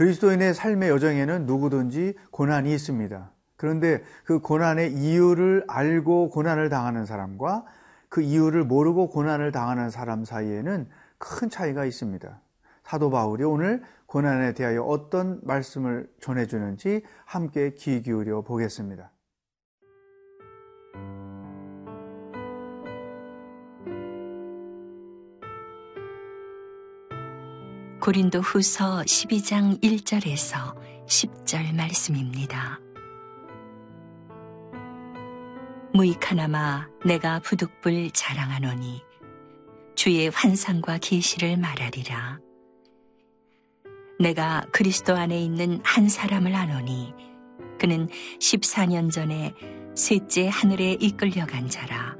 그리스도인의 삶의 여정에는 누구든지 고난이 있습니다. 그런데 그 고난의 이유를 알고 고난을 당하는 사람과 그 이유를 모르고 고난을 당하는 사람 사이에는 큰 차이가 있습니다. 사도 바울이 오늘 고난에 대하여 어떤 말씀을 전해주는지 함께 귀 기울여 보겠습니다. 고린도 후서 12장 1절에서 10절 말씀입니다. 무익하나마 내가 부득불 자랑하노니 주의 환상과 계시를 말하리라. 내가 그리스도 안에 있는 한 사람을 아노니 그는 14년 전에 셋째 하늘에 이끌려간 자라.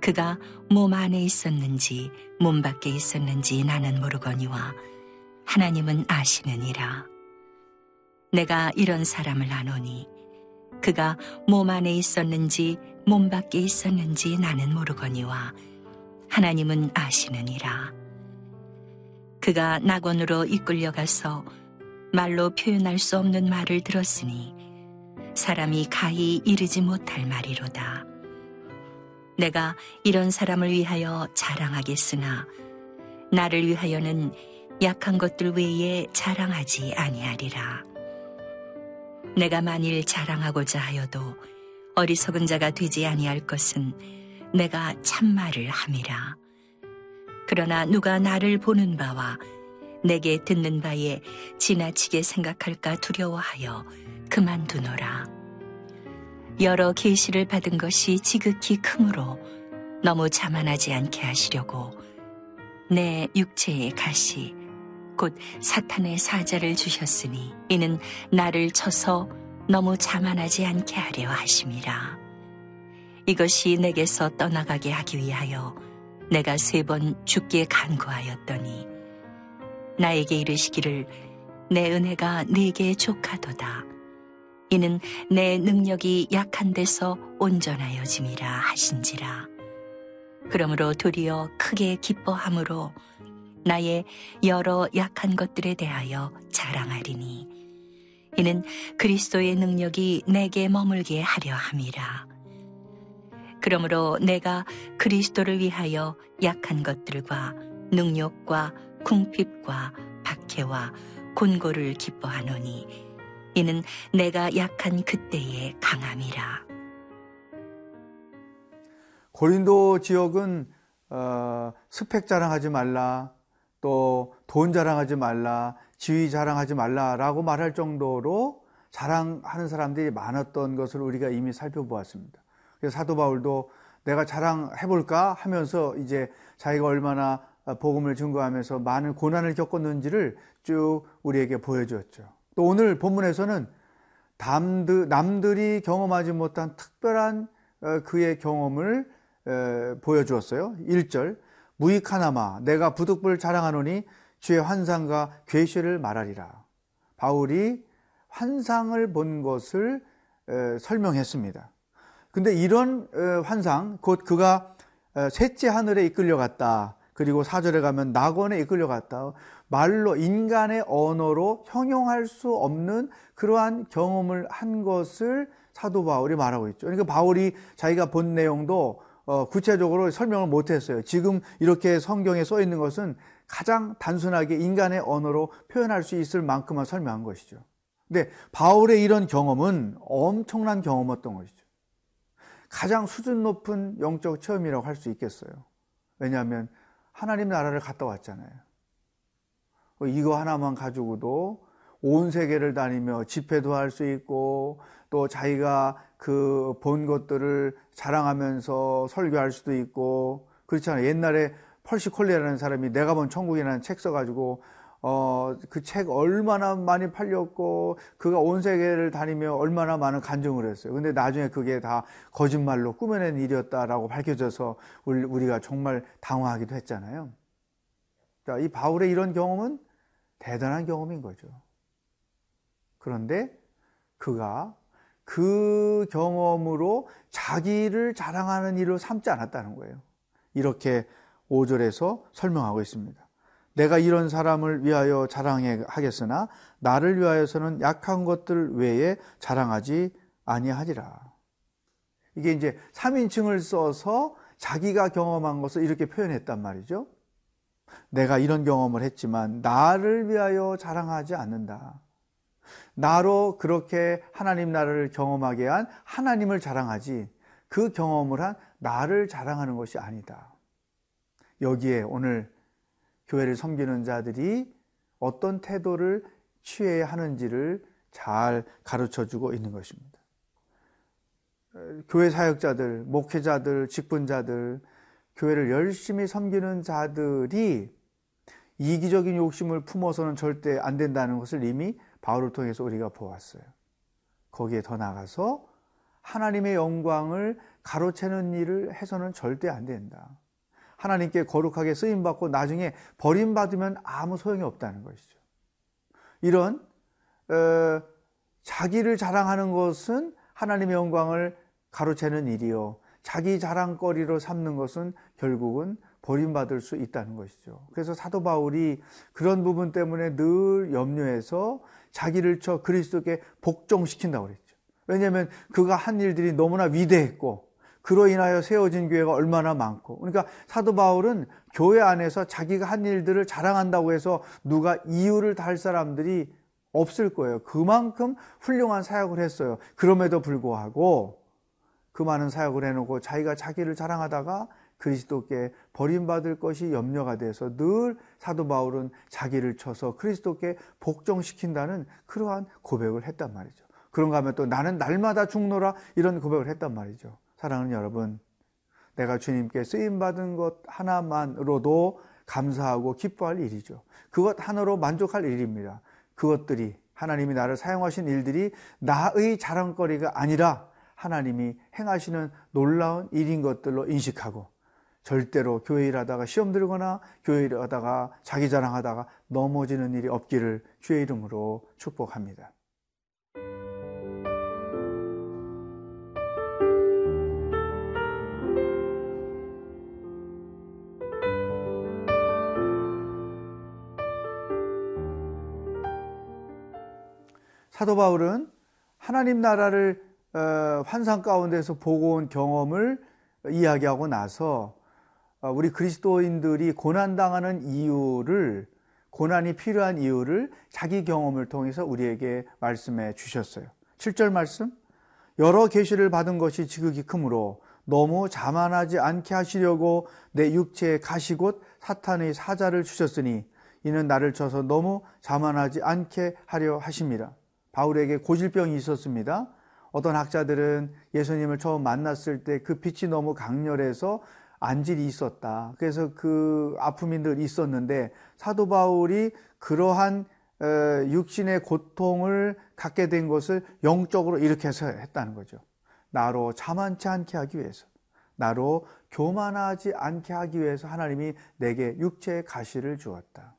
그가 몸 안에 있었는지 몸 밖에 있었는지 나는 모르거니와 하나님은 아시느니라. 내가 이런 사람을 아노니 그가 몸 안에 있었는지 몸 밖에 있었는지 나는 모르거니와 하나님은 아시느니라. 그가 낙원으로 이끌려 가서 말로 표현할 수 없는 말을 들었으니 사람이 가히 이르지 못할 말이로다. 내가 이런 사람을 위하여 자랑하겠으나 나를 위하여는 약한 것들 외에 자랑하지 아니하리라. 내가 만일 자랑하고자 하여도 어리석은 자가 되지 아니할 것은 내가 참말을 함이라. 그러나 누가 나를 보는 바와 내게 듣는 바에 지나치게 생각할까 두려워하여 그만두노라. 여러 계시를 받은 것이 지극히 크므로 너무 자만하지 않게 하시려고 내 육체의 가시 곧 사탄의 사자를 주셨으니 이는 나를 쳐서 너무 자만하지 않게 하려 하심이라. 이것이 내게서 떠나가게 하기 위하여 내가 세 번 죽게 간구하였더니 나에게 이르시기를 내 은혜가 네게 족하도다. 이는 내 능력이 약한 데서 온전하여짐이라 하신지라. 그러므로 도리어 크게 기뻐함으로 나의 여러 약한 것들에 대하여 자랑하리니 이는 그리스도의 능력이 내게 머물게 하려 함이라. 그러므로 내가 그리스도를 위하여 약한 것들과 능력과 궁핍과 박해와 곤고를 기뻐하노니 이는 내가 약한 그때의 강함이라. 고린도 지역은 어, 스펙 자랑하지 말라, 또 돈 자랑하지 말라, 지위 자랑하지 말라라고 말할 정도로 자랑하는 사람들이 많았던 것을 우리가 이미 살펴보았습니다. 그래서 사도 바울도 내가 자랑해볼까 하면서 이제 자기가 얼마나 복음을 증거하면서 많은 고난을 겪었는지를 쭉 우리에게 보여주었죠. 또 오늘 본문에서는 남들, 남들 이 경험하지 못한 특별한 어, 그의 경험을 보여주었어요. 1절 무익하나마 내가 부득불 자랑하노니 주의 환상과 괴시를 말하리라. 바울이 환상을 본 것을 설명했습니다. 근데 이런 환상, 곧 그가 셋째 하늘에 이끌려갔다. 그리고 사절에 가면 낙원에 이끌려갔다. 말로 인간의 언어로 형용할 수 없는 그러한 경험을 한 것을 사도 바울이 말하고 있죠. 그러니까 바울이 자기가 본 내용도 어, 구체적으로 설명을 못했어요. 지금 이렇게 성경에 써 있는 것은 가장 단순하게 인간의 언어로 표현할 수 있을 만큼만 설명한 것이죠. 근데 바울의 이런 경험은 엄청난 경험이었던 것이죠. 가장 수준 높은 영적 체험이라고 할 수 있겠어요. 왜냐하면 하나님 나라를 갔다 왔잖아요. 어, 이거 하나만 가지고도 온 세계를 다니며 집회도 할 수 있고 또 자기가 그 본 것들을 자랑하면서 설교할 수도 있고 그렇잖아요. 옛날에 펄시 콜리라는 사람이 내가 본 천국이라는 책 써가지고 어, 그 책 얼마나 많이 팔렸고, 그가 온 세계를 다니며 얼마나 많은 간증을 했어요. 근데 나중에 그게 다 거짓말로 꾸며낸 일이었다라고 밝혀져서 우리가 정말 당황하기도 했잖아요. 자, 이 바울의 이런 경험은 대단한 경험인 거죠. 그런데 그가 그 경험으로 자기를 자랑하는 일을 삼지 않았다는 거예요. 이렇게 5절에서 설명하고 있습니다. 내가 이런 사람을 위하여 자랑하겠으나 나를 위하여서는 약한 것들 외에 자랑하지 아니하리라. 이게 이제 3인칭을 써서 자기가 경험한 것을 이렇게 표현했단 말이죠. 내가 이런 경험을 했지만 나를 위하여 자랑하지 않는다. 나로 그렇게 하나님 나라를 경험하게 한 하나님을 자랑하지 그 경험을 한 나를 자랑하는 것이 아니다. 여기에 오늘 교회를 섬기는 자들이 어떤 태도를 취해야 하는지를 잘 가르쳐 주고 있는 것입니다. 교회 사역자들, 목회자들, 직분자들, 교회를 열심히 섬기는 자들이 이기적인 욕심을 품어서는 절대 안 된다는 것을 이미 바울을 통해서 우리가 보았어요. 거기에 더 나가서 하나님의 영광을 가로채는 일을 해서는 절대 안 된다. 하나님께 거룩하게 쓰임 받고 나중에 버림받으면 아무 소용이 없다는 것이죠. 이런 어, 자기를 자랑하는 것은 하나님의 영광을 가로채는 일이요. 자기 자랑거리로 삼는 것은 결국은 버림받을 수 있다는 것이죠. 그래서 사도 바울이 그런 부분 때문에 늘 염려해서 자기를 쳐 그리스도께 복종시킨다고 그랬죠. 왜냐하면 그가 한 일들이 너무나 위대했고 그로 인하여 세워진 교회가 얼마나 많고 그러니까 사도 바울은 교회 안에서 자기가 한 일들을 자랑한다고 해서 누가 이유를 달 사람들이 없을 거예요. 그만큼 훌륭한 사역을 했어요. 그럼에도 불구하고 그 많은 사역을 해놓고 자기가 자기를 자랑하다가 그리스도께 버림받을 것이 염려가 돼서 늘 사도 바울은 자기를 쳐서 그리스도께 복종시킨다는 그러한 고백을 했단 말이죠. 그런가 하면 또 나는 날마다 죽노라 이런 고백을 했단 말이죠. 사랑하는 여러분, 내가 주님께 쓰임받은 것 하나만으로도 감사하고 기뻐할 일이죠. 그것 하나로 만족할 일입니다. 그것들이 하나님이 나를 사용하신 일들이 나의 자랑거리가 아니라 하나님이 행하시는 놀라운 일인 것들로 인식하고 절대로 교회 일하다가 시험 들거나 교회 일하다가 자기 자랑하다가 넘어지는 일이 없기를 주의 이름으로 축복합니다. 사도 바울은 하나님 나라를 어, 환상 가운데서 보고 온 경험을 이야기하고 나서 어, 우리 그리스도인들이 고난당하는 이유를 고난이 필요한 이유를 자기 경험을 통해서 우리에게 말씀해 주셨어요. 7절 말씀 여러 계시를 받은 것이 지극히 크므로 너무 자만하지 않게 하시려고 내 육체에 가시곧 사탄의 사자를 주셨으니 이는 나를 쳐서 너무 자만하지 않게 하려 하십니다. 바울에게 고질병이 있었습니다. 어떤 학자들은 예수님을 처음 만났을 때 그 빛이 너무 강렬해서 안질이 있었다. 그래서 그 아픔이 늘 있었는데 사도 바울이 그러한 어, 육신의 고통을 갖게 된 것을 영적으로 해서 했다는 거죠. 나로 자만치 않게 하기 위해서, 나로 교만하지 않게 하기 위해서 하나님이 내게 육체의 가시를 주었다.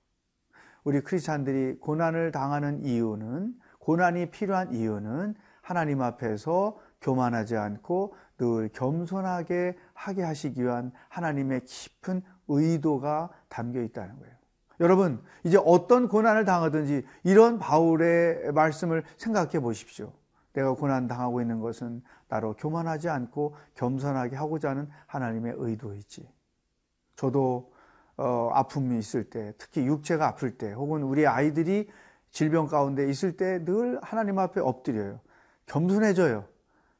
우리 크리스찬들이 고난을 당하는 이유는 고난이 필요한 이유는 하나님 앞에서 교만하지 않고 늘 겸손하게 하게 하시기 위한 하나님의 깊은 의도가 담겨 있다는 거예요. 여러분, 이제 어떤 고난을 당하든지 이런 바울의 말씀을 생각해 보십시오. 내가 고난 당하고 있는 것은 나로 교만하지 않고 겸손하게 하고자 하는 하나님의 의도이지. 저도 어, 아픔이 있을 때, 특히 육체가 아플 때, 혹은 우리 아이들이 질병 가운데 있을 때 늘 하나님 앞에 엎드려요. 겸손해져요.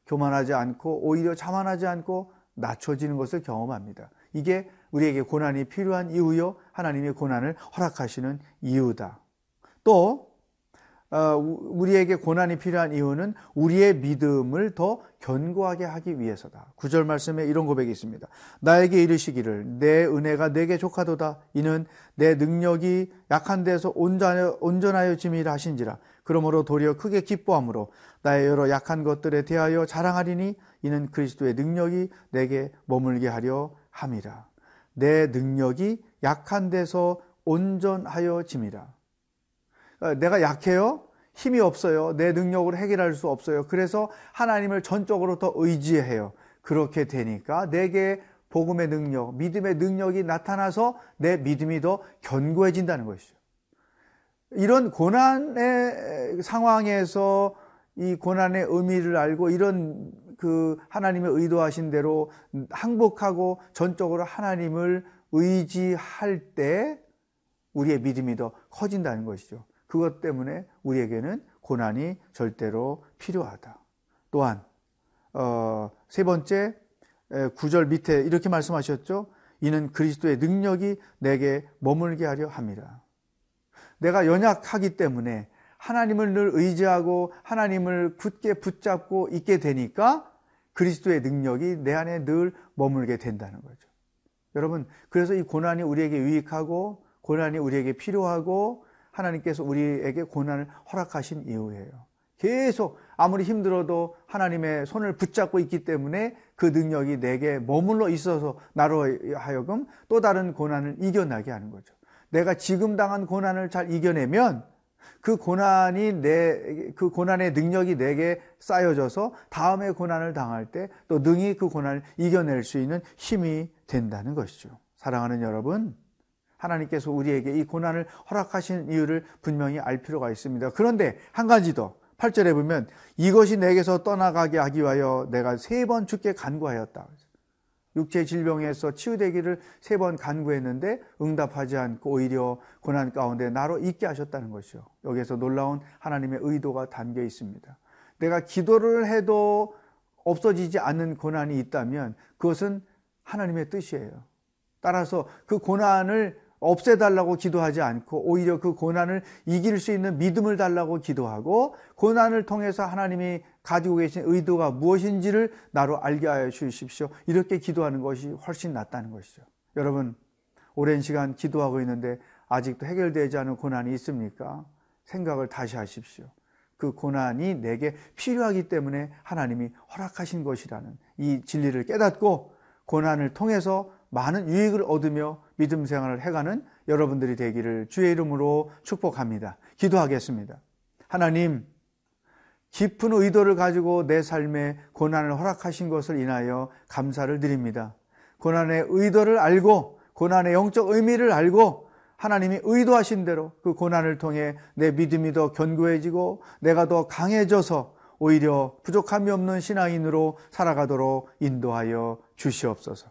교만하지 않고 오히려 자만하지 않고 낮춰지는 것을 경험합니다. 이게 우리에게 고난이 필요한 이유요. 하나님의 고난을 허락하시는 이유다. 또 어, 우리에게 고난이 필요한 이유는 우리의 믿음을 더 견고하게 하기 위해서다. 구절 말씀에 이런 고백이 있습니다. 나에게 이르시기를 내 은혜가 내게 족하도다. 이는 내 능력이 약한 데서 온전하여, 온전하여 짐이라 하신지라. 그러므로 도리어 크게 기뻐함으로 나의 여러 약한 것들에 대하여 자랑하리니 이는 그리스도의 능력이 내게 머물게 하려 함이라. 내 능력이 약한 데서 온전하여 짐이라. 어, 내가 약해요. 힘이 없어요. 내 능력으로 해결할 수 없어요. 그래서 하나님을 전적으로 더 의지해요. 그렇게 되니까 내게 복음의 능력, 믿음의 능력이 나타나서 내 믿음이 더 견고해진다는 것이죠. 이런 고난의 상황에서 이 고난의 의미를 알고 이런 그 하나님의 의도하신 대로 항복하고 전적으로 하나님을 의지할 때 우리의 믿음이 더 커진다는 것이죠. 그것 때문에 우리에게는 고난이 절대로 필요하다. 또한 어, 세 번째 구절 밑에 이렇게 말씀하셨죠. 이는 그리스도의 능력이 내게 머물게 하려 함이라. 내가 연약하기 때문에 하나님을 늘 의지하고 하나님을 굳게 붙잡고 있게 되니까 그리스도의 능력이 내 안에 늘 머물게 된다는 거죠. 여러분, 그래서 이 고난이 우리에게 유익하고 고난이 우리에게 필요하고 하나님께서 우리에게 고난을 허락하신 이유예요. 계속 아무리 힘들어도 하나님의 손을 붙잡고 있기 때문에 그 능력이 내게 머물러 있어서 나로 하여금 또 다른 고난을 이겨나게 하는 거죠. 내가 지금 당한 고난을 잘 이겨내면 그 고난이 내, 그 고난의 능력이 내게 쌓여져서 다음에 고난을 당할 때 또 능히 그 고난을 이겨낼 수 있는 힘이 된다는 것이죠. 사랑하는 여러분, 하나님께서 우리에게 이 고난을 허락하신 이유를 분명히 알 필요가 있습니다. 그런데 한 가지 더, 8절에 보면 이것이 내게서 떠나가게 하기 위하여 내가 세 번 죽게 간구하였다. 육체 질병에서 치유되기를 세 번 간구했는데 응답하지 않고 오히려 고난 가운데 나로 있게 하셨다는 것이요. 여기에서 놀라운 하나님의 의도가 담겨 있습니다. 내가 기도를 해도 없어지지 않는 고난이 있다면 그것은 하나님의 뜻이에요. 따라서 그 고난을 없애달라고 기도하지 않고 오히려 그 고난을 이길 수 있는 믿음을 달라고 기도하고 고난을 통해서 하나님이 가지고 계신 의도가 무엇인지를 나로 알게 하여 주십시오. 이렇게 기도하는 것이 훨씬 낫다는 것이죠. 여러분, 오랜 시간 기도하고 있는데 아직도 해결되지 않은 고난이 있습니까? 생각을 다시 하십시오. 그 고난이 내게 필요하기 때문에 하나님이 허락하신 것이라는 이 진리를 깨닫고 고난을 통해서 많은 유익을 얻으며 믿음 생활을 해가는 여러분들이 되기를 주의 이름으로 축복합니다. 기도하겠습니다. 하나님, 깊은 의도를 가지고 내 삶에 고난을 허락하신 것을 인하여 감사를 드립니다. 고난의 의도를 알고 고난의 영적 의미를 알고 하나님이 의도하신 대로 그 고난을 통해 내 믿음이 더 견고해지고 내가 더 강해져서 오히려 부족함이 없는 신앙인으로 살아가도록 인도하여 주시옵소서.